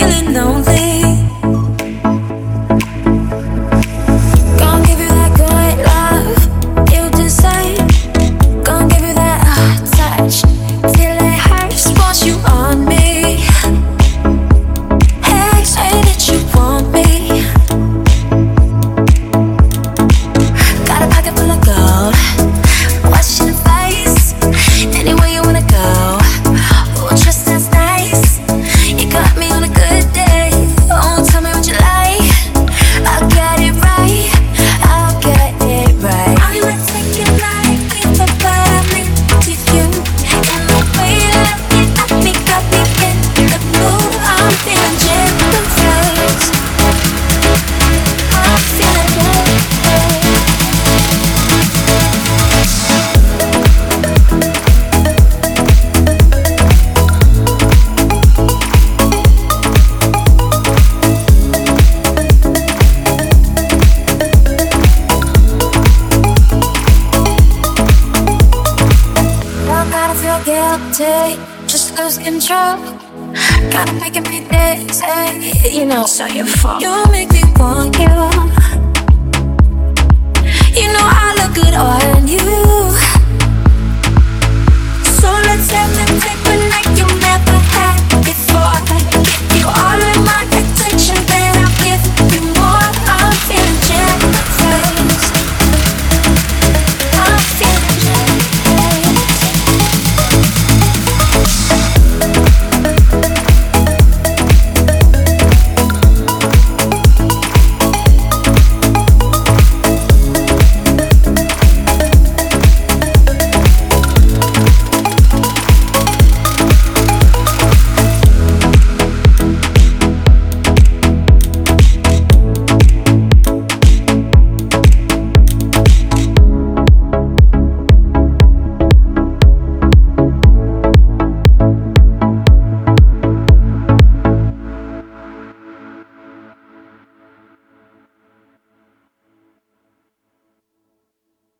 feeling lonely. loyalty just lose control. Gotta make it be dizzy, you know, so your fault. You make me want you.